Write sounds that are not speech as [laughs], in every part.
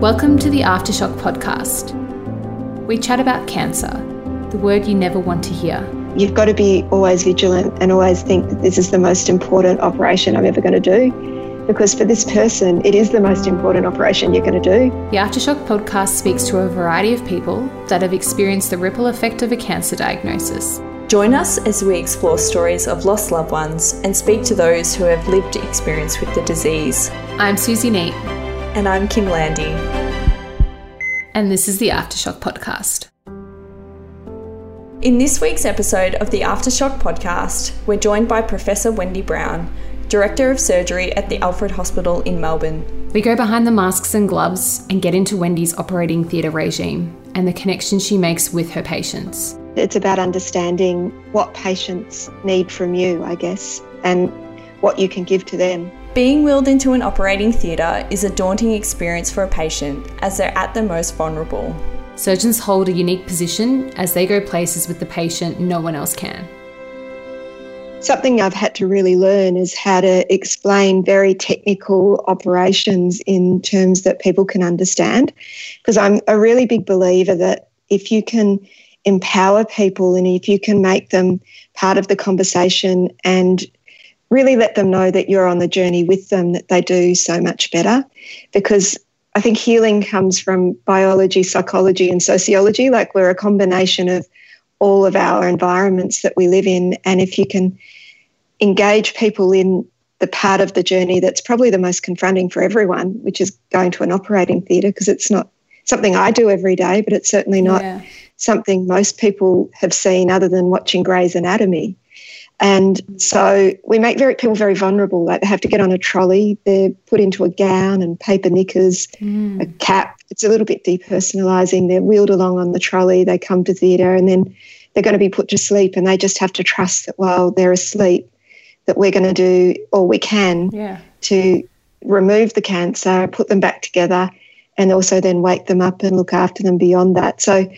Welcome to the Aftershock podcast. We chat about cancer, the word you never want to hear. You've got to be always vigilant and always think that this is the most important operation I'm ever going to do. Because for this person, it is the most important operation you're going to do. The Aftershock podcast speaks to a variety of people that have experienced the ripple effect of a cancer diagnosis. Join us as we explore stories of lost loved ones and speak to those who have lived experience with the disease. I'm Susie Neat. And I'm Kim Landy. And this is the Aftershock Podcast. In this week's episode of the Aftershock Podcast, we're joined by Professor Wendy Brown, Director of Surgery at the Alfred Hospital in Melbourne. We go behind the masks and gloves and get into Wendy's operating theatre regime and the connection she makes with her patients. It's about understanding what patients need from you, I guess, and what you can give to them. Being wheeled into an operating theatre is a daunting experience for a patient as they're at their most vulnerable. Surgeons hold a unique position as they go places with the patient no one else can. Something I've had to really learn is how to explain very technical operations in terms that people can understand. Because I'm a really big believer that if you can empower people and if you can make them part of the conversation and really let them know that you're on the journey with them, that they do so much better. Because I think healing comes from biology, psychology, and sociology. Like we're a combination of all of our environments that we live in. And if you can engage people in the part of the journey that's probably the most confronting for everyone, which is going to an operating theatre, because it's not something I do every day, but it's certainly not yeah. something most people have seen other than watching Grey's Anatomy. And so we make very people very vulnerable. Like they have to get on a trolley, they're put into a gown and paper knickers, mm. a cap. It's a little bit depersonalising. They're wheeled along on the trolley. They come to theatre, and then they're going to be put to sleep, and they just have to trust that while they're asleep, that we're going to do all we can yeah. to remove the cancer, put them back together, and also then wake them up and look after them beyond that. So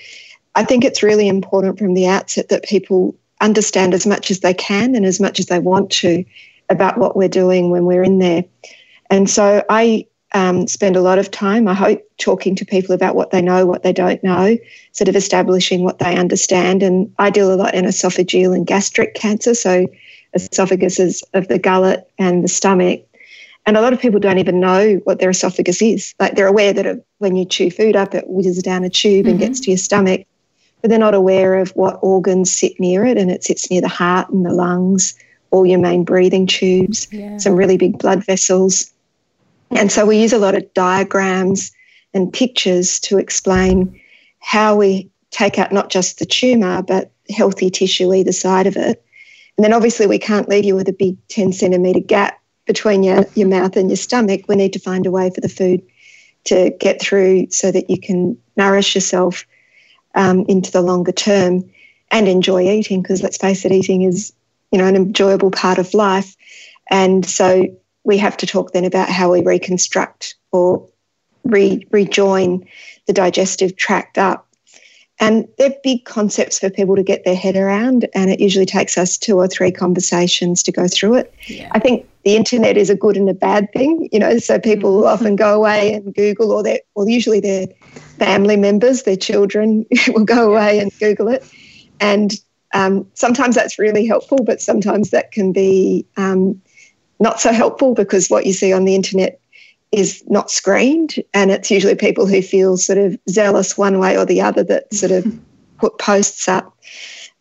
I think it's really important from the outset that people understand as much as they can and as much as they want to about what we're doing when we're in there. And so I um, spend a lot of time, I hope, talking to people about what they know, what they don't know, sort of establishing what they understand. And I deal a lot in esophageal and gastric cancer, so esophagus is of the gullet and the stomach. And a lot of people don't even know what their esophagus is. Like they're aware that when you chew food up, it whizzes down a tube mm-hmm. and gets to your stomach but they're not aware of what organs sit near it, and it sits near the heart and the lungs, all your main breathing tubes, yeah. some really big blood vessels. And so we use a lot of diagrams and pictures to explain how we take out not just the tumour, but healthy tissue either side of it. And then obviously we can't leave you with a big 10 centimetre gap between your, your mouth and your stomach. We need to find a way for the food to get through so that you can nourish yourself um, into the longer term and enjoy eating because let's face it, eating is you know an enjoyable part of life. And so we have to talk then about how we reconstruct or re- rejoin the digestive tract up. And they're big concepts for people to get their head around, and it usually takes us two or three conversations to go through it. Yeah. I think the internet is a good and a bad thing, you know, so people mm-hmm. often go away and Google, or they or usually their family members, their children [laughs] will go away and Google it. And um, sometimes that's really helpful, but sometimes that can be um, not so helpful because what you see on the internet is not screened, and it's usually people who feel sort of zealous one way or the other that sort of [laughs] put posts up.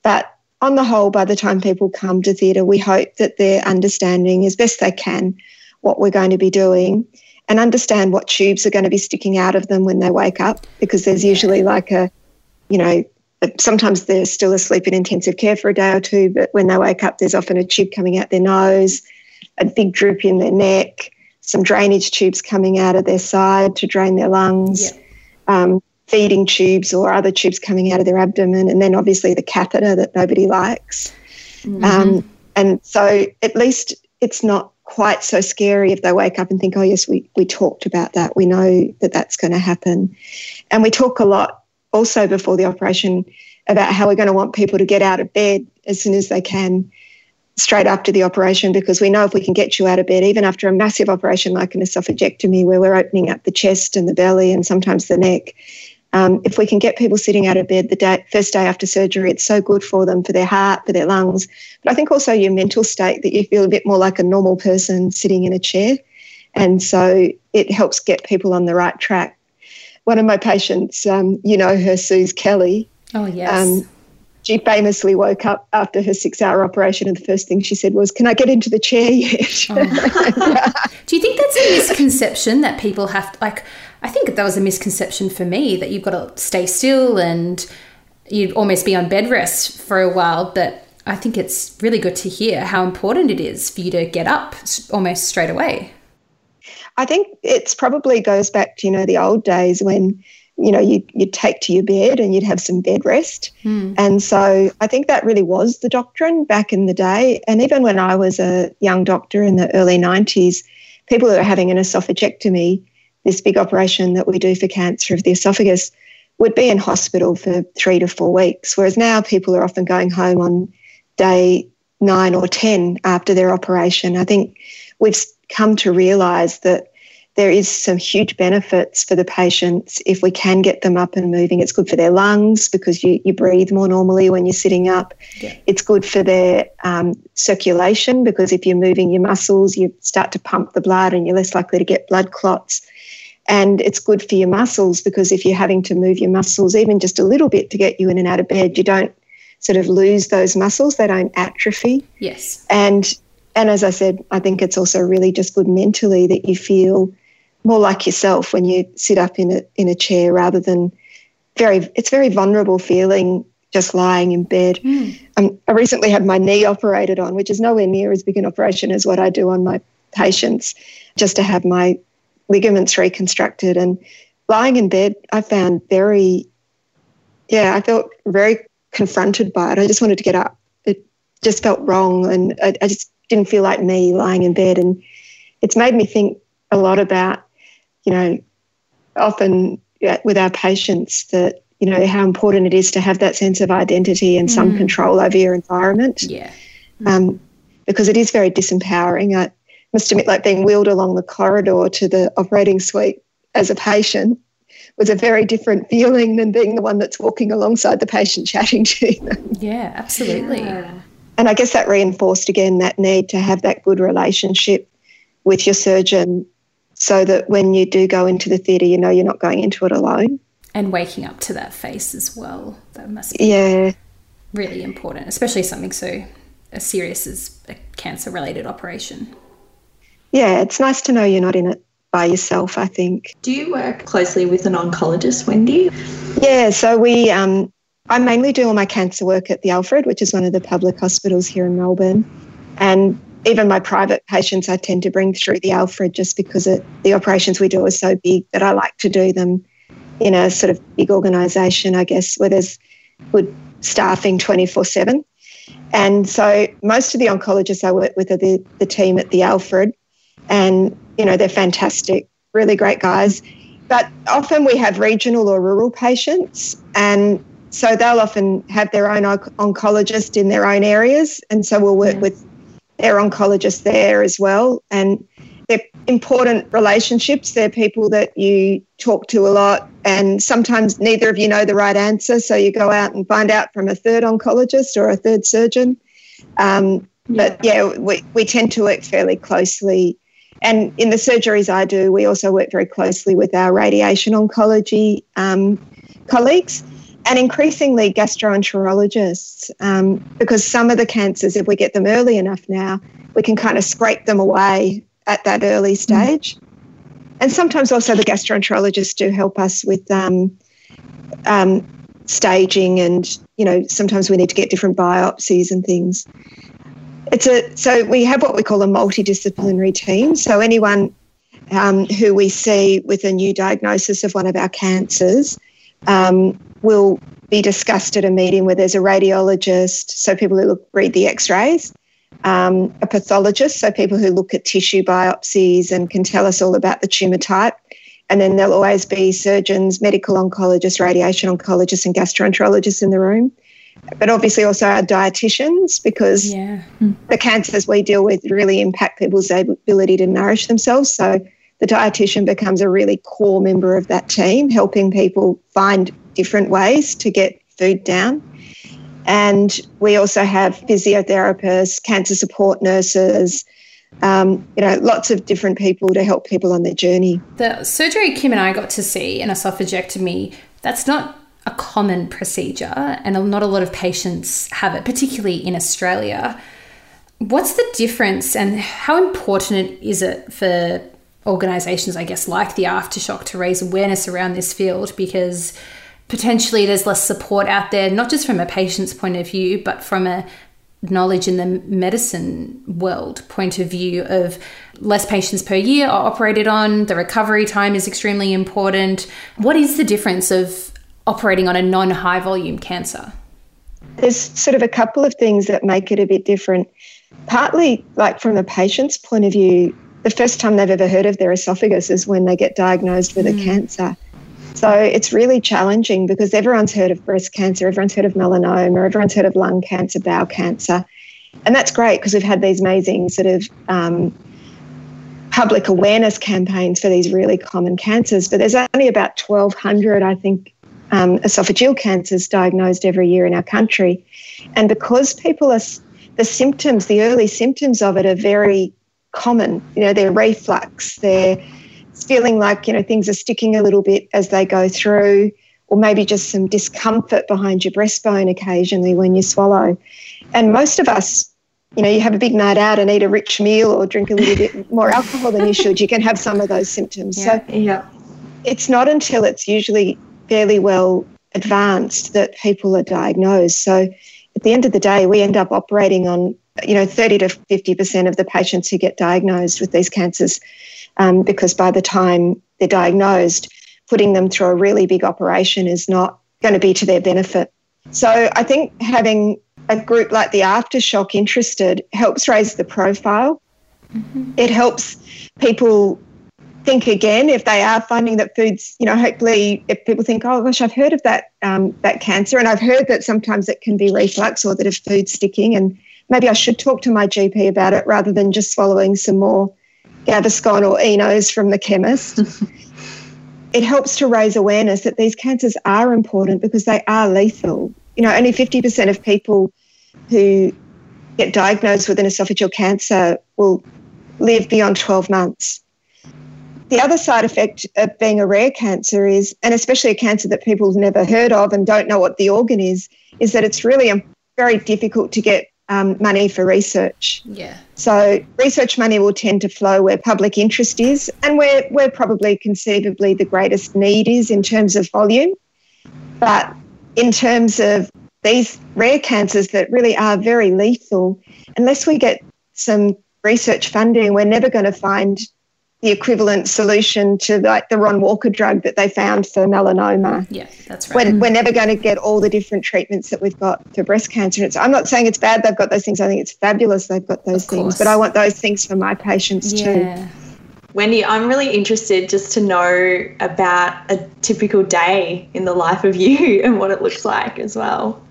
But on the whole, by the time people come to theatre, we hope that they're understanding as best they can what we're going to be doing and understand what tubes are going to be sticking out of them when they wake up because there's usually like a, you know, sometimes they're still asleep in intensive care for a day or two, but when they wake up, there's often a tube coming out their nose, a big drip in their neck, some drainage tubes coming out of their side to drain their lungs, yeah. um, feeding tubes or other tubes coming out of their abdomen, and then obviously the catheter that nobody likes. Mm-hmm. Um, and so at least it's not quite so scary if they wake up and think, oh, yes, we, we talked about that. We know that that's going to happen. And we talk a lot also before the operation about how we're going to want people to get out of bed as soon as they can straight after the operation because we know if we can get you out of bed, even after a massive operation like an esophagectomy, where we're opening up the chest and the belly and sometimes the neck, um, if we can get people sitting out of bed the day, first day after surgery, it's so good for them, for their heart, for their lungs. But I think also your mental state that you feel a bit more like a normal person sitting in a chair. And so it helps get people on the right track. One of my patients, um, you know her, Suze Kelly. Oh, yes. Um, she famously woke up after her six hour operation, and the first thing she said was, Can I get into the chair yet? [laughs] Oh. [laughs] Do you think that's a misconception that people have to, like, I think that was a misconception for me that you've got to stay still and you'd almost be on bed rest for a while. But I think it's really good to hear how important it is for you to get up almost straight away. I think it's probably goes back to, you know, the old days when you know, you'd, you'd take to your bed and you'd have some bed rest. Mm. And so I think that really was the doctrine back in the day. And even when I was a young doctor in the early 90s, people who were having an esophagectomy, this big operation that we do for cancer of the esophagus, would be in hospital for three to four weeks. Whereas now people are often going home on day nine or 10 after their operation. I think we've come to realise that there is some huge benefits for the patients if we can get them up and moving. It's good for their lungs because you, you breathe more normally when you're sitting up. Yeah. It's good for their um, circulation because if you're moving your muscles, you start to pump the blood and you're less likely to get blood clots. And it's good for your muscles because if you're having to move your muscles even just a little bit to get you in and out of bed, you don't sort of lose those muscles, they don't atrophy. Yes. And and as I said, I think it's also really just good mentally that you feel more like yourself when you sit up in a in a chair rather than very it's very vulnerable feeling just lying in bed. Mm. Um, I recently had my knee operated on, which is nowhere near as big an operation as what I do on my patients, just to have my ligaments reconstructed. And lying in bed, I found very, yeah, I felt very confronted by it. I just wanted to get up. It just felt wrong, and I, I just didn't feel like me lying in bed. And it's made me think a lot about you know, often with our patients that, you know, how important it is to have that sense of identity and mm. some control over your environment. Yeah. Um, because it is very disempowering. I must admit, like being wheeled along the corridor to the operating suite as a patient was a very different feeling than being the one that's walking alongside the patient chatting to them. Yeah, absolutely. Yeah. And I guess that reinforced again that need to have that good relationship with your surgeon so that when you do go into the theatre, you know you're not going into it alone. And waking up to that face as well. That must be yeah. really important, especially something so as serious as a cancer related operation. Yeah, it's nice to know you're not in it by yourself, I think. Do you work closely with an oncologist, Wendy? Yeah, so we, um, I mainly do all my cancer work at the Alfred, which is one of the public hospitals here in Melbourne. And even my private patients, I tend to bring through the Alfred just because it, the operations we do are so big that I like to do them in a sort of big organisation, I guess, where there's good staffing 24 7. And so most of the oncologists I work with are the, the team at the Alfred, and you know they're fantastic, really great guys. But often we have regional or rural patients, and so they'll often have their own oncologist in their own areas, and so we'll work yeah. with their oncologists there as well. And they're important relationships. They're people that you talk to a lot, and sometimes neither of you know the right answer. So you go out and find out from a third oncologist or a third surgeon. Um, but yeah, we, we tend to work fairly closely. And in the surgeries I do, we also work very closely with our radiation oncology um, colleagues and increasingly gastroenterologists, um, because some of the cancers, if we get them early enough now, we can kind of scrape them away at that early stage. Mm. And sometimes also the gastroenterologists do help us with um, um, staging, and you know sometimes we need to get different biopsies and things. It's a so we have what we call a multidisciplinary team. So anyone um, who we see with a new diagnosis of one of our cancers um, will be discussed at a meeting where there's a radiologist, so people who look, read the x rays, um, a pathologist, so people who look at tissue biopsies and can tell us all about the tumour type. And then there'll always be surgeons, medical oncologists, radiation oncologists, and gastroenterologists in the room. but obviously also our dietitians because Yeah. the cancers we deal with really impact people's ability to nourish themselves. So the dietitian becomes a really core member of that team, helping people find different ways to get food down. And we also have physiotherapists, cancer support nurses, um, you know, lots of different people to help people on their journey. The surgery Kim and I got to see, an esophagectomy, that's not a common procedure, and not a lot of patients have it, particularly in Australia. What's the difference, and how important is it for organisations, I guess, like the Aftershock to raise awareness around this field? Because potentially there's less support out there, not just from a patient's point of view, but from a knowledge in the medicine world point of view of less patients per year are operated on the recovery time is extremely important what is the difference of operating on a non-high volume cancer There's sort of a couple of things that make it a bit different. Partly, like from the patient's point of view, the first time they've ever heard of their esophagus is when they get diagnosed with a hmm. cancer. So it's really challenging because everyone's heard of breast cancer, everyone's heard of melanoma, everyone's heard of lung cancer, bowel cancer. And that's great because we've had these amazing sort of um, public awareness campaigns for these really common cancers. But there's only about 1,200, I think, um, esophageal cancers diagnosed every year in our country. And because people are, the symptoms, the early symptoms of it are very common. You know, they're reflux, they're feeling like, you know, things are sticking a little bit as they go through, or maybe just some discomfort behind your breastbone occasionally when you swallow. And most of us, you know, you have a big night out and eat a rich meal or drink a little bit more [laughs] alcohol than you should, you can have some of those symptoms. So Yeah. it's not until it's usually fairly well advanced that people are diagnosed. So at the end of the day, we end up operating on, you know, 30 to 50% of the patients who get diagnosed with these cancers um, because by the time they're diagnosed, putting them through a really big operation is not going to be to their benefit. So I think having a group like the Aftershock interested helps raise the profile. It helps people think again if they are finding that foods, you know, hopefully if people think, oh gosh, I've heard of that um, that cancer, and I've heard that sometimes it can be reflux or that if food's sticking, and maybe I should talk to my GP about it rather than just swallowing some more Gaviscon or Enos from the chemist. [laughs] it helps to raise awareness that these cancers are important because they are lethal. You know, only 50% of people who get diagnosed with an esophageal cancer will live beyond 12 months. The other side effect of being a rare cancer is, and especially a cancer that people have never heard of and don't know what the organ is, is that it's really um, very difficult to get um, money for research. yeah So research money will tend to flow where public interest is and where, where probably conceivably the greatest need is in terms of volume. But in terms of these rare cancers that really are very lethal, unless we get some research funding, we're never going to find the equivalent solution to like the Ron Walker drug that they found for melanoma. yeah that's right We're, we're never going to get all the different treatments that we've got for breast cancer. It's, I'm not saying it's bad they've got those things. I think it's fabulous they've got those Of things. course. But I want those things for my patients too. yeah Wendy, I'm really interested just to know about a typical day in the life of you [laughs] and what it looks like as well.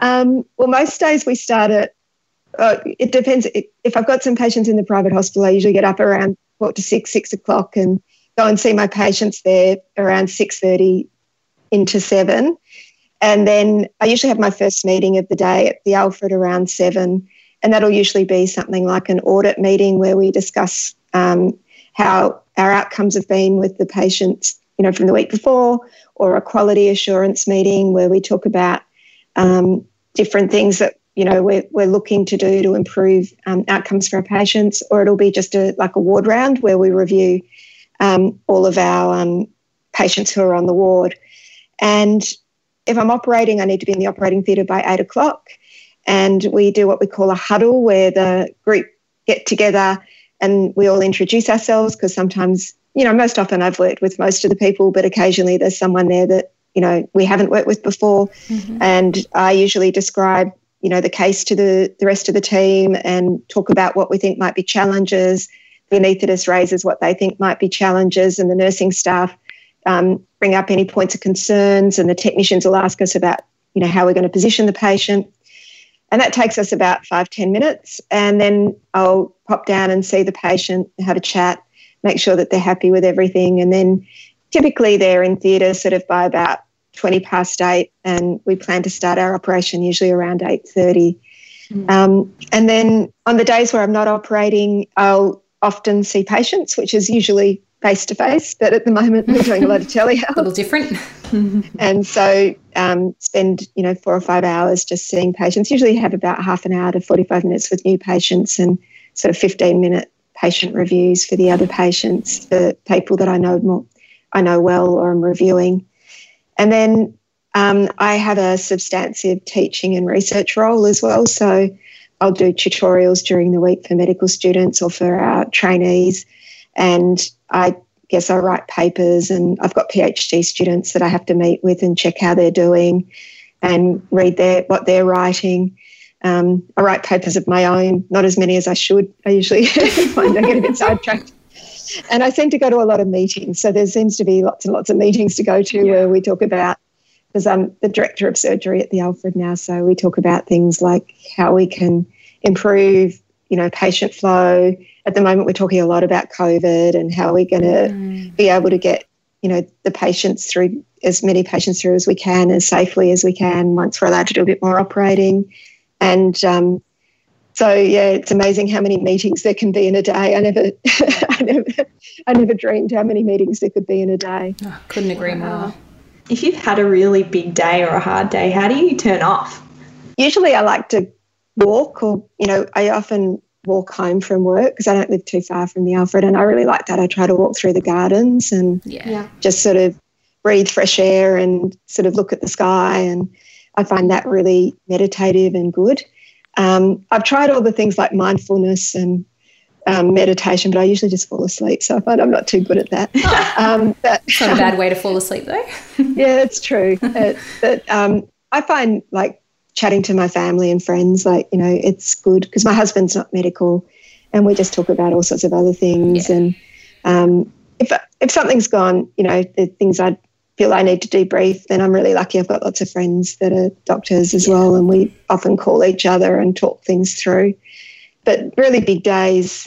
Um, well, most days we start at, uh, it depends. If I've got some patients in the private hospital, I usually get up around quarter to six, six o'clock and go and see my patients there around 6.30 into seven. And then I usually have my first meeting of the day at the Alfred around seven. And that'll usually be something like an audit meeting where we discuss um, how our outcomes have been with the patients, you know, from the week before, or a quality assurance meeting where we talk about um, different things that you know we're, we're looking to do to improve um, outcomes for our patients, or it'll be just a like a ward round where we review um, all of our um, patients who are on the ward. And if I'm operating, I need to be in the operating theatre by eight o'clock. And we do what we call a huddle where the group get together and we all introduce ourselves because sometimes, you know, most often I've worked with most of the people, but occasionally there's someone there that, you know, we haven't worked with before. And I usually describe, you know, the case to the, the rest of the team and talk about what we think might be challenges. The anaesthetist raises what they think might be challenges, and the nursing staff um, bring up any points of concerns, and the technicians will ask us about you know, how we're going to position the patient. And that takes us about five ten minutes. And then I'll pop down and see the patient, have a chat, make sure that they're happy with everything. And then typically they're in theatre sort of by about 20 past eight and we plan to start our operation usually around 8.30 mm. um, and then on the days where i'm not operating i'll often see patients which is usually face to face but at the moment we're doing a lot of [laughs] telehealth. A little different. [laughs] And so um, spend you know four or five hours just seeing patients. Usually have about half an hour to 45 minutes with new patients and sort of 15 minute patient reviews for the other patients for people that i know more i know well or i'm reviewing and then um, I have a substantive teaching and research role as well. So I'll do tutorials during the week for medical students or for our trainees. And I guess I write papers, and I've got PhD students that I have to meet with and check how they're doing and read their, what they're writing. Um, I write papers of my own, not as many as I should. I usually [laughs] find I get a bit sidetracked and I seem to go to a lot of meetings. So there seems to be lots and lots of meetings to go to yeah. where we talk about, because I'm the director of surgery at the Alfred now. So we talk about things like how we can improve, you know, patient flow. At the moment, we're talking a lot about COVID and how we're going to mm. be able to get, you know, the patients through as many patients through as we can as safely as we can once we're allowed to do a bit more operating. And um, so yeah, it's amazing how many meetings there can be in a day. I never, [laughs] I never, I never dreamed how many meetings there could be in a day. Oh, [sighs] couldn't agree more. If you've had a really big day or a hard day, how do you turn off? Usually, I like to walk, or you know, I often walk home from work because I don't live too far from the Alfred, and I really like that. I try to walk through the gardens and yeah. just sort of breathe fresh air and sort of look at the sky, and I find that really meditative and good. Um, I've tried all the things like mindfulness and um, meditation, but I usually just fall asleep. So I find I'm not too good at that. [laughs] um, but, it's not a bad [laughs] way to fall asleep, though. yeah, it's true. [laughs] Uh, but um, I find like chatting to my family and friends, like, you know, it's good because my husband's not medical and we just talk about all sorts of other things. Yeah. And um, if, if something's gone, you know, the things I'd feel I need to debrief, then I'm really lucky. I've got lots of friends that are doctors as yeah. well, and we often call each other and talk things through. But really big days,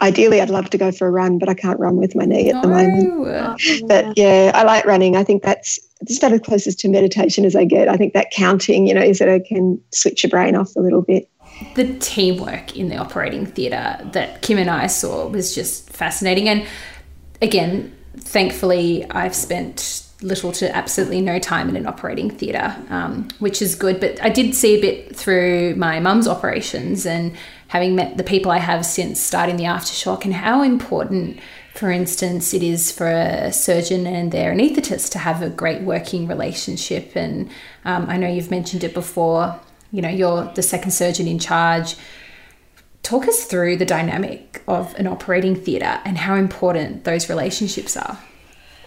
ideally, I'd love to go for a run, but I can't run with my knee at no. the moment. Oh. But yeah, I like running. I think that's just about as closest to meditation as I get. I think that counting, you know, is that I can switch your brain off a little bit. The teamwork in the operating theatre that Kim and I saw was just fascinating. And again, thankfully, I've spent little to absolutely no time in an operating theatre, um, which is good. But I did see a bit through my mum's operations and having met the people I have since starting the aftershock and how important, for instance, it is for a surgeon and their anaesthetist to have a great working relationship. And um, I know you've mentioned it before. You know, you're the second surgeon in charge talk us through the dynamic of an operating theatre and how important those relationships are.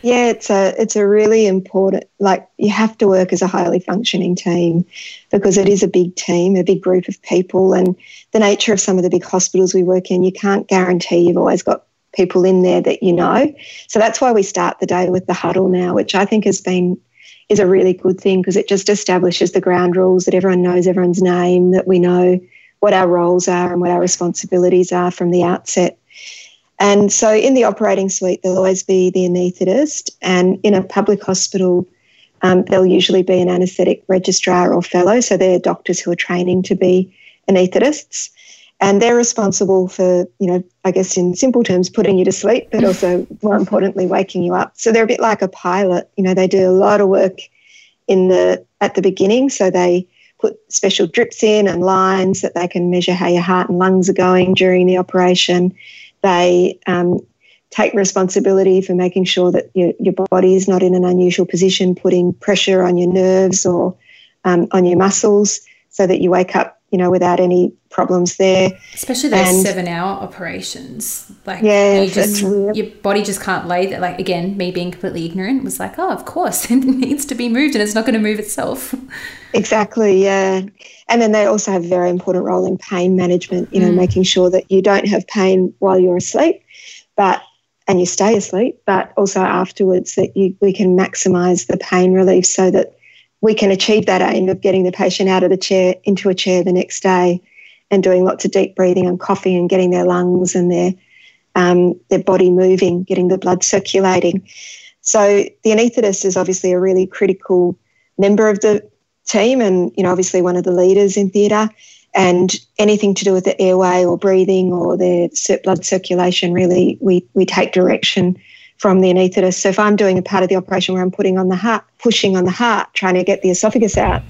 Yeah, it's a it's a really important like you have to work as a highly functioning team because it is a big team, a big group of people and the nature of some of the big hospitals we work in, you can't guarantee you've always got people in there that you know. So that's why we start the day with the huddle now, which I think has been is a really good thing because it just establishes the ground rules that everyone knows everyone's name, that we know what our roles are and what our responsibilities are from the outset. And so in the operating suite, there'll always be the anaesthetist, and in a public hospital, um, there'll usually be an anaesthetic registrar or fellow. So they're doctors who are training to be anaesthetists. And they're responsible for, you know, I guess in simple terms, putting you to sleep, but also more importantly, waking you up. So they're a bit like a pilot. You know, they do a lot of work in the at the beginning. So they put special drips in and lines that they can measure how your heart and lungs are going during the operation. They um, take responsibility for making sure that your, your body is not in an unusual position, putting pressure on your nerves or um, on your muscles so that you wake up, you know, without any problems there. Especially those and, seven hour operations. Like yeah, you just, your body just can't lay that. Like again, me being completely ignorant was like, oh, of course, [laughs] it needs to be moved and it's not going to move itself. Exactly, yeah. And then they also have a very important role in pain management, you know, mm. making sure that you don't have pain while you're asleep, but and you stay asleep, but also afterwards that you we can maximize the pain relief so that we can achieve that aim of getting the patient out of the chair into a chair the next day and doing lots of deep breathing and coughing and getting their lungs and their um, their body moving, getting the blood circulating. So the anaesthetist is obviously a really critical member of the team and you know obviously one of the leaders in theatre and anything to do with the airway or breathing or their blood circulation really we we take direction from the anaesthetist. So if I'm doing a part of the operation where I'm putting on the heart, pushing on the heart, trying to get the esophagus out,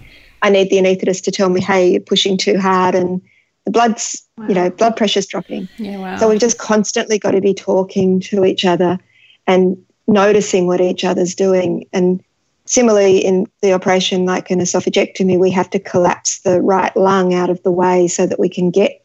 I need the anaesthetist to tell me, hey, you're pushing too hard and the blood's, wow. you know, blood pressure's dropping. Yeah, wow. So we've just constantly got to be talking to each other and noticing what each other's doing. And similarly, in the operation like an esophagectomy, we have to collapse the right lung out of the way so that we can get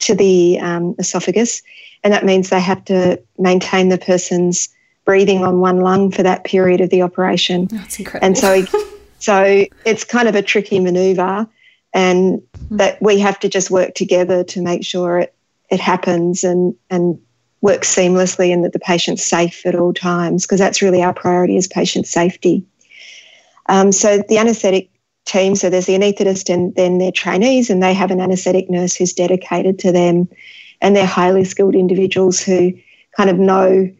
to the um, esophagus. And that means they have to maintain the person's breathing on one lung for that period of the operation. That's incredible. And so, [laughs] so it's kind of a tricky maneuver, and mm. that we have to just work together to make sure it it happens and and works seamlessly, and that the patient's safe at all times because that's really our priority is patient safety. Um, so the anaesthetic team, so there's the anaesthetist and then their trainees, and they have an anaesthetic nurse who's dedicated to them, and they're highly skilled individuals who kind of know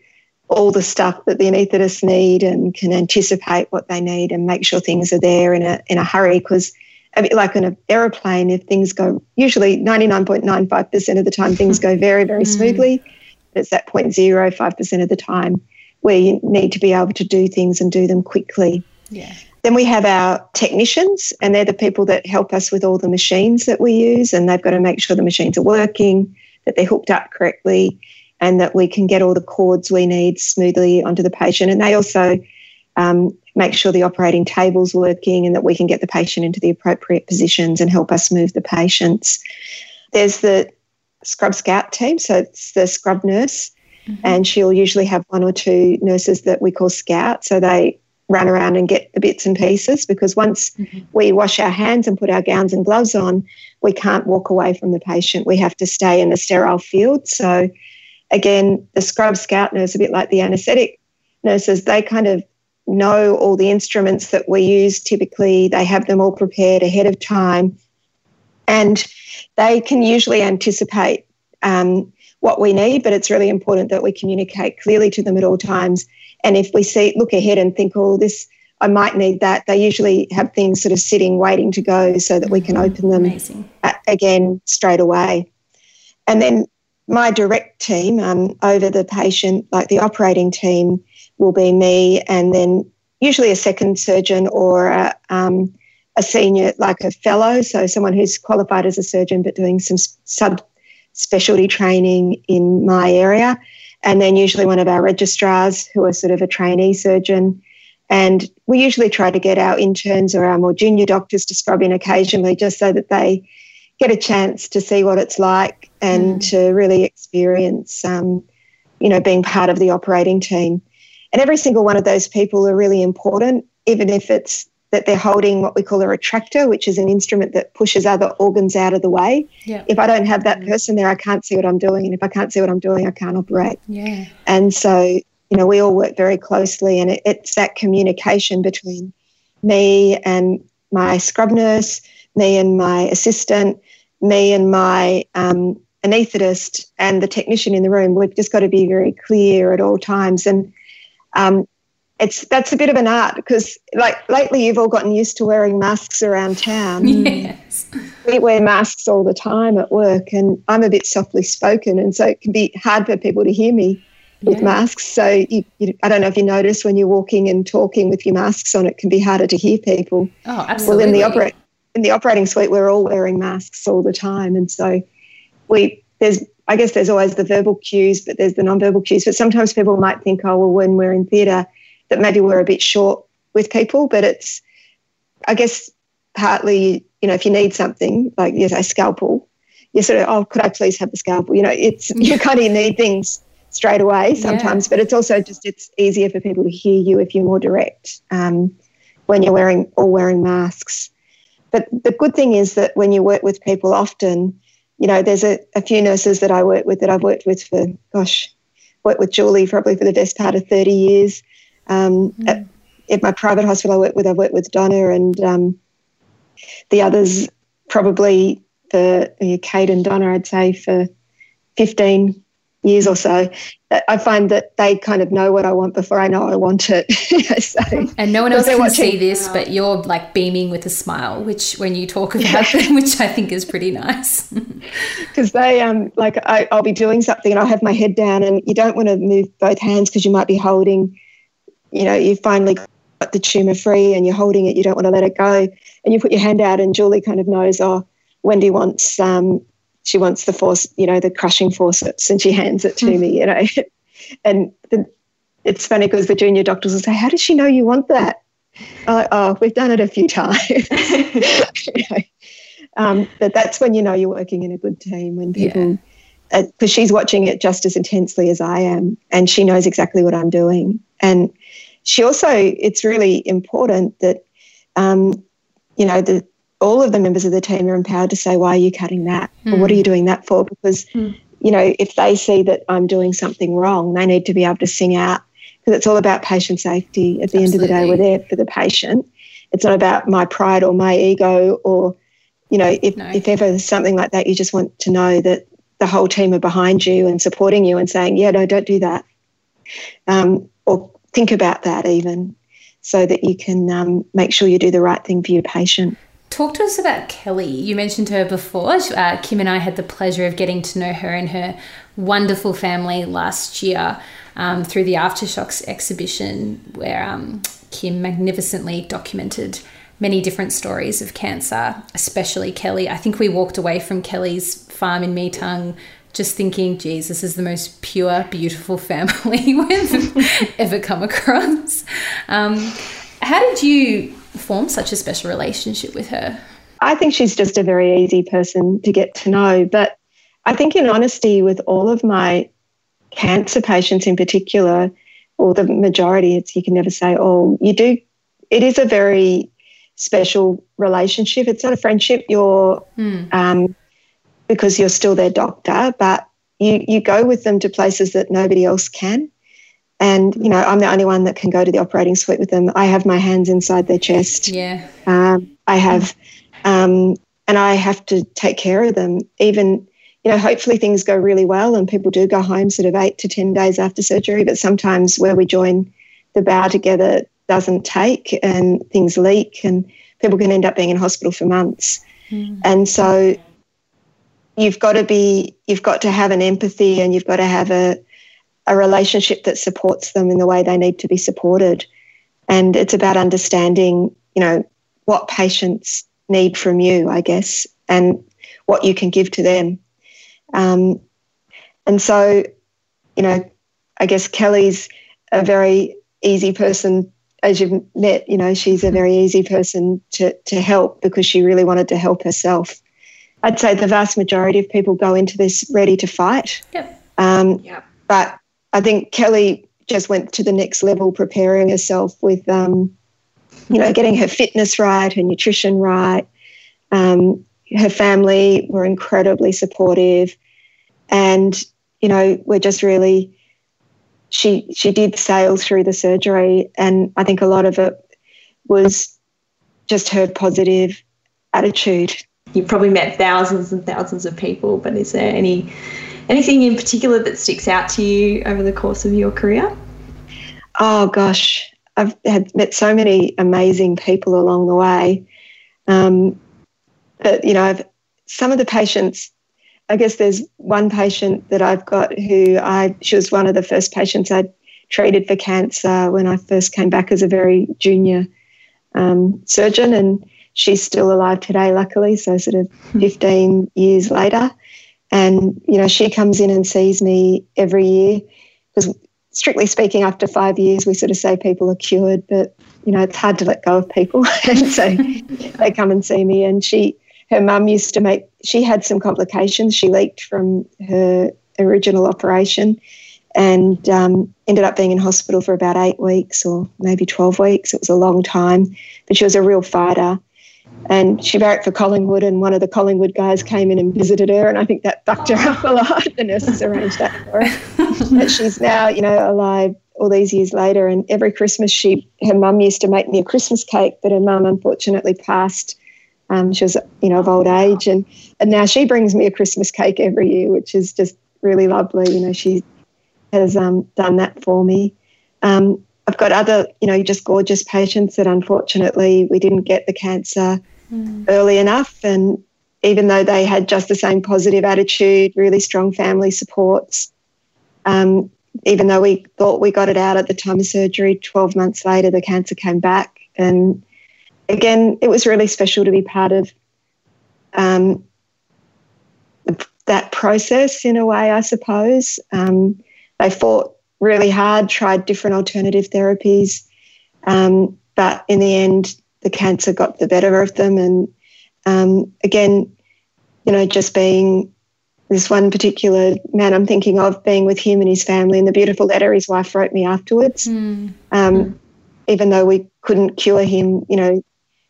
all the stuff that the anaesthetists need and can anticipate what they need and make sure things are there in a in a hurry. Because a bit like on an aeroplane if things go usually 99.95% of the time things go very very [laughs] mm. smoothly. It's that 0.05% of the time where you need to be able to do things and do them quickly. Yeah. Then we have our technicians and they're the people that help us with all the machines that we use and they've got to make sure the machines are working that they're hooked up correctly and that we can get all the cords we need smoothly onto the patient. And they also um, make sure the operating table's working and that we can get the patient into the appropriate positions and help us move the patients. There's the scrub scout team, so it's the scrub nurse, mm-hmm. and she'll usually have one or two nurses that we call scout. So they run around and get the bits and pieces because once mm-hmm. we wash our hands and put our gowns and gloves on, we can't walk away from the patient. We have to stay in a sterile field. So again, the scrub scout nurse, a bit like the anaesthetic nurses, they kind of know all the instruments that we use typically. They have them all prepared ahead of time. And they can usually anticipate um, what we need, but it's really important that we communicate clearly to them at all times. And if we see, look ahead and think, oh, this, I might need that, they usually have things sort of sitting, waiting to go so that we can open them again straight away. And then my direct team um, over the patient, like the operating team, will be me, and then usually a second surgeon or a, um, a senior, like a fellow, so someone who's qualified as a surgeon but doing some sub specialty training in my area, and then usually one of our registrars who are sort of a trainee surgeon. And we usually try to get our interns or our more junior doctors to scrub in occasionally just so that they get a chance to see what it's like and mm. to really experience, um, you know, being part of the operating team. And every single one of those people are really important, even if it's that they're holding what we call a retractor, which is an instrument that pushes other organs out of the way. Yeah. If I don't have that person there, I can't see what I'm doing. And if I can't see what I'm doing, I can't operate. Yeah. And so, you know, we all work very closely, and it, it's that communication between me and my scrub nurse, me and my assistant, me and my um, anaesthetist and the technician in the room, we've just got to be very clear at all times. And um, it's that's a bit of an art because, like lately, you've all gotten used to wearing masks around town. Yes, we wear masks all the time at work, and I'm a bit softly spoken, and so it can be hard for people to hear me with yeah. masks. So you, you, I don't know if you notice when you're walking and talking with your masks on, it can be harder to hear people. Oh, absolutely. Well, in the opera, in the operating suite, we're all wearing masks all the time, and so we there's I guess there's always the verbal cues, but there's the non-verbal cues. But sometimes people might think, oh well, when we're in theatre, that maybe we're a bit short with people, but it's I guess partly you know if you need something like you know, a scalpel, you sort of oh could I please have the scalpel? You know, it's [laughs] you kind of need things straight away sometimes, yeah. but it's also just it's easier for people to hear you if you're more direct um, when you're wearing all wearing masks. But the good thing is that when you work with people often, you know, there's a, a few nurses that I work with that I've worked with for, gosh, worked with Julie probably for the best part of 30 years. Um, mm. at my private hospital I work with, I've worked with Donna and um, the others probably for Kate and Donna, I'd say for 15 years or so. I find that they kind of know what I want before I know I want it. [laughs] so, and no one else can watching, see this, but you're like beaming with a smile, which when you talk about them, [laughs] which I think is pretty nice. [laughs] Because they, um, like, I, I'll be doing something and I'll have my head down, and you don't want to move both hands because you might be holding, you know, you finally got the tumor free and you're holding it, you don't want to let it go, and you put your hand out, and Julie kind of knows, oh, Wendy wants um, she wants the force, you know, the crushing forceps, and she hands it to mm. me, you know. [laughs] and the, it's funny because the junior doctors will say, "How does she know you want that?" Like, oh, we've done it a few [laughs] times. [laughs] you know? um, but that's when you know you're working in a good team when people, because yeah. uh, she's watching it just as intensely as I am, and she knows exactly what I'm doing. And she also, it's really important that, um, you know, the all of the members of the team are empowered to say, why are you cutting that? Mm. Or what are you hmm. doing that for? Because, mm. you know, if they see that I'm doing something wrong, they need to be able to sing out because it's all about patient safety. At the Absolutely. end of the day, we're there for the patient. It's not about my pride or my ego or, you know, if, no. if ever something like that, you just want to know that the whole team are behind you and supporting you and saying, yeah, no, don't do that. Um, or think about that even so that you can um, make sure you do the right thing for your patient. Talk to us about Kelly. You mentioned her before. Uh, Kim and I had the pleasure of getting to know her and her wonderful family last year um, through the Aftershocks exhibition, where um, Kim magnificently documented many different stories of cancer, especially Kelly. I think we walked away from Kelly's farm in Metung just thinking, this is the most pure, beautiful [laughs] family we've ever come across. Um, how did you form such a special relationship with her? I think she's just a very easy person to get to know. But I think, in honesty, with all of my cancer patients in particular, or the majority, it's you can never say all. You do. It is a very special relationship. It's not a friendship. You're mm. um, because you're still their doctor, but you you go with them to places that nobody else can. And, you know, I'm the only one that can go to the operating suite with them. I have my hands inside their chest. Yeah. Um, I have, um, and I have to take care of them. Even, you know, hopefully things go really well and people do go home sort of eight to 10 days after surgery. But sometimes where we join the bowel together doesn't take and things leak and people can end up being in hospital for months. Mm. And so you've got to be, you've got to have an empathy and you've got to have a, a relationship that supports them in the way they need to be supported. And it's about understanding, you know, what patients need from you, I guess, and what you can give to them. Um, and so, you know, I guess Kelly's a very easy person, as you've met, you know, she's a very easy person to, to help because she really wanted to help herself. I'd say the vast majority of people go into this ready to fight. Yep. Um, yep. But I think Kelly just went to the next level, preparing herself with, um, you know, getting her fitness right, her nutrition right. Um, her family were incredibly supportive, and you know, we're just really. She she did sail through the surgery, and I think a lot of it was just her positive attitude. You've probably met thousands and thousands of people, but is there any Anything in particular that sticks out to you over the course of your career? Oh gosh, I've had met so many amazing people along the way. Um, but you know, I've, some of the patients. I guess there's one patient that I've got who I she was one of the first patients I treated for cancer when I first came back as a very junior um, surgeon, and she's still alive today, luckily. So sort of hmm. 15 years later. And, you know, she comes in and sees me every year because, strictly speaking, after five years, we sort of say people are cured, but, you know, it's hard to let go of people. [laughs] and so they come and see me. And she, her mum used to make, she had some complications. She leaked from her original operation and um, ended up being in hospital for about eight weeks or maybe 12 weeks. It was a long time, but she was a real fighter and she barracked for Collingwood, and one of the Collingwood guys came in and visited her, and I think that bucked her [laughs] up a lot. The nurses arranged that for her. but she's now, you know, alive all these years later, and every Christmas, she her mum used to make me a Christmas cake, but her mum unfortunately passed. Um, she was, you know, of old age, and and now she brings me a Christmas cake every year, which is just really lovely. You know, she has um, done that for me. Um, I've got other, you know, just gorgeous patients that unfortunately we didn't get the cancer mm. early enough, and even though they had just the same positive attitude, really strong family supports, um, even though we thought we got it out at the time of surgery, 12 months later, the cancer came back. And again, it was really special to be part of um, that process in a way, I suppose. Um, they fought really hard, tried different alternative therapies, um, but in the end, the cancer got the better of them. And um, again, you know, just being this one particular man I'm thinking of being with him and his family and the beautiful letter his wife wrote me afterwards. Mm. Um, mm. Even though we couldn't cure him, you know,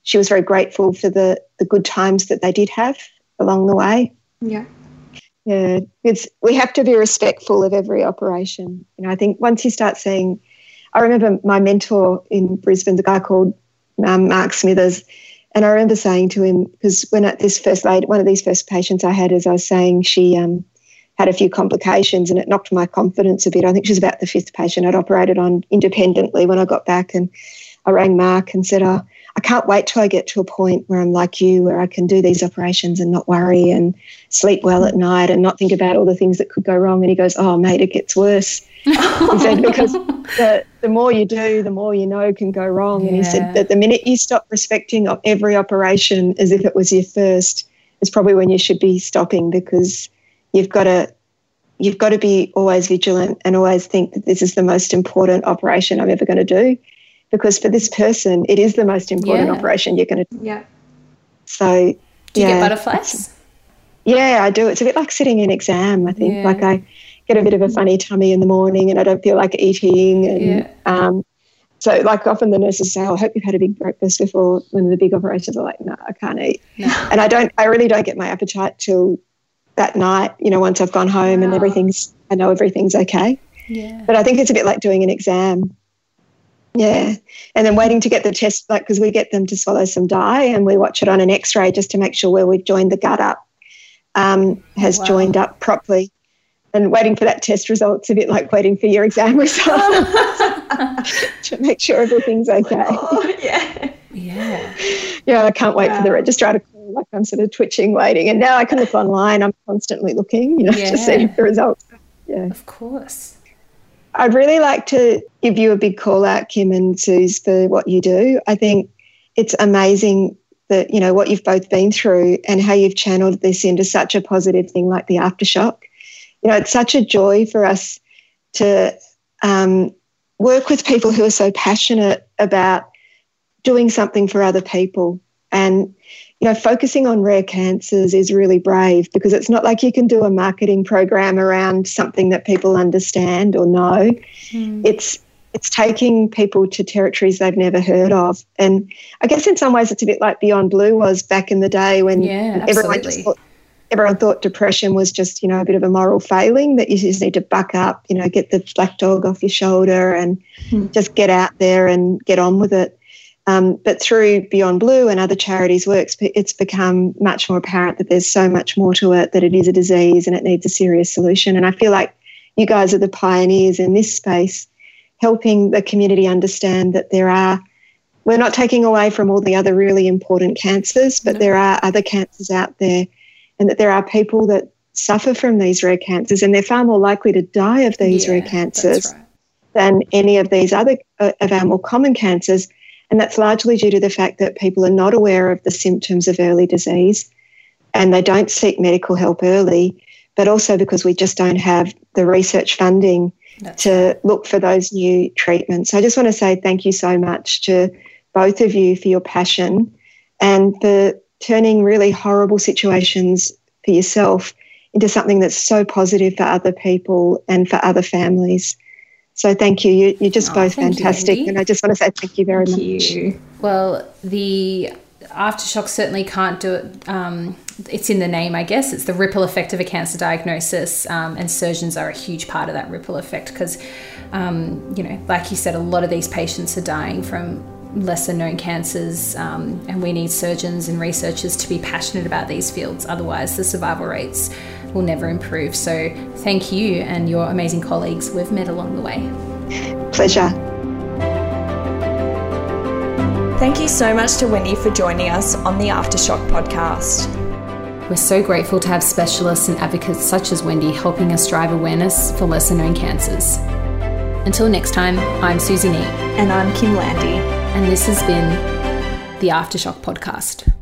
she was very grateful for the, the good times that they did have along the way. Yeah. Yeah. It's we have to be respectful of every operation. You know, I think once you start seeing I remember my mentor in Brisbane, the guy called um, Mark Smithers, and I remember saying to him, because when at this first lady, one of these first patients I had, as I was saying, she um, had a few complications and it knocked my confidence a bit. I think she was about the fifth patient I'd operated on independently when I got back. And I rang Mark and said, oh, I can't wait till I get to a point where I'm like you, where I can do these operations and not worry and sleep well at night and not think about all the things that could go wrong. And he goes, Oh, mate, it gets worse [laughs] he said because the, the more you do, the more you know can go wrong. Yeah. And he said that the minute you stop respecting every operation as if it was your first, is probably when you should be stopping because you've got to you've got to be always vigilant and always think that this is the most important operation I'm ever going to do. Because for this person, it is the most important yeah. operation you're going to do. Yeah. So, do you yeah, get butterflies? Yeah, I do. It's a bit like sitting an exam. I think yeah. like I get a bit of a funny tummy in the morning and I don't feel like eating. And yeah. um, so, like, often the nurses say, oh, I hope you've had a big breakfast before of the big operations. are like, no, I can't eat. No. And I don't, I really don't get my appetite till that night, you know, once I've gone home wow. and everything's, I know everything's okay. Yeah. But I think it's a bit like doing an exam. Yeah. And then waiting to get the test, like, because we get them to swallow some dye and we watch it on an x ray just to make sure where we've joined the gut up um, has wow. joined up properly and waiting for that test result's a bit like waiting for your exam [laughs] results [laughs] to make sure everything's okay. Oh, yeah. Yeah. Yeah, I can't wait for the registrar to call. Like I'm sort of twitching, waiting. And now I can look online. I'm constantly looking, you know, yeah. to see the results. Yeah. Of course. I'd really like to give you a big call out, Kim and Suze, for what you do. I think it's amazing that, you know, what you've both been through and how you've channeled this into such a positive thing like the aftershock you know, it's such a joy for us to um, work with people who are so passionate about doing something for other people. And, you know, focusing on rare cancers is really brave because it's not like you can do a marketing program around something that people understand or know. Mm. It's it's taking people to territories they've never heard of. And I guess in some ways it's a bit like Beyond Blue was back in the day when yeah, everyone just thought everyone thought depression was just, you know, a bit of a moral failing that you just need to buck up, you know, get the black dog off your shoulder and mm. just get out there and get on with it. Um, but through Beyond Blue and other charities' works, it's become much more apparent that there's so much more to it, that it is a disease and it needs a serious solution. And I feel like you guys are the pioneers in this space, helping the community understand that there are, we're not taking away from all the other really important cancers, but no. there are other cancers out there and that there are people that suffer from these rare cancers and they're far more likely to die of these yeah, rare cancers right. than any of these other uh, of our more common cancers and that's largely due to the fact that people are not aware of the symptoms of early disease and they don't seek medical help early but also because we just don't have the research funding that's to look for those new treatments. So I just want to say thank you so much to both of you for your passion and for turning really horrible situations for yourself into something that's so positive for other people and for other families. So thank you. You, are just oh, both fantastic. You, and I just want to say thank you very thank much. You. Well, the aftershock certainly can't do it. Um, it's in the name, I guess. It's the ripple effect of a cancer diagnosis, um, and surgeons are a huge part of that ripple effect because, um, you know, like you said, a lot of these patients are dying from lesser known cancers, um, and we need surgeons and researchers to be passionate about these fields. Otherwise, the survival rates will never improve. So, thank you and your amazing colleagues we've met along the way. Pleasure. Thank you so much to Wendy for joining us on the Aftershock podcast. We're so grateful to have specialists and advocates such as Wendy helping us drive awareness for lesser known cancers. Until next time, I'm Susie Neat. And I'm Kim Landy. And this has been the Aftershock Podcast.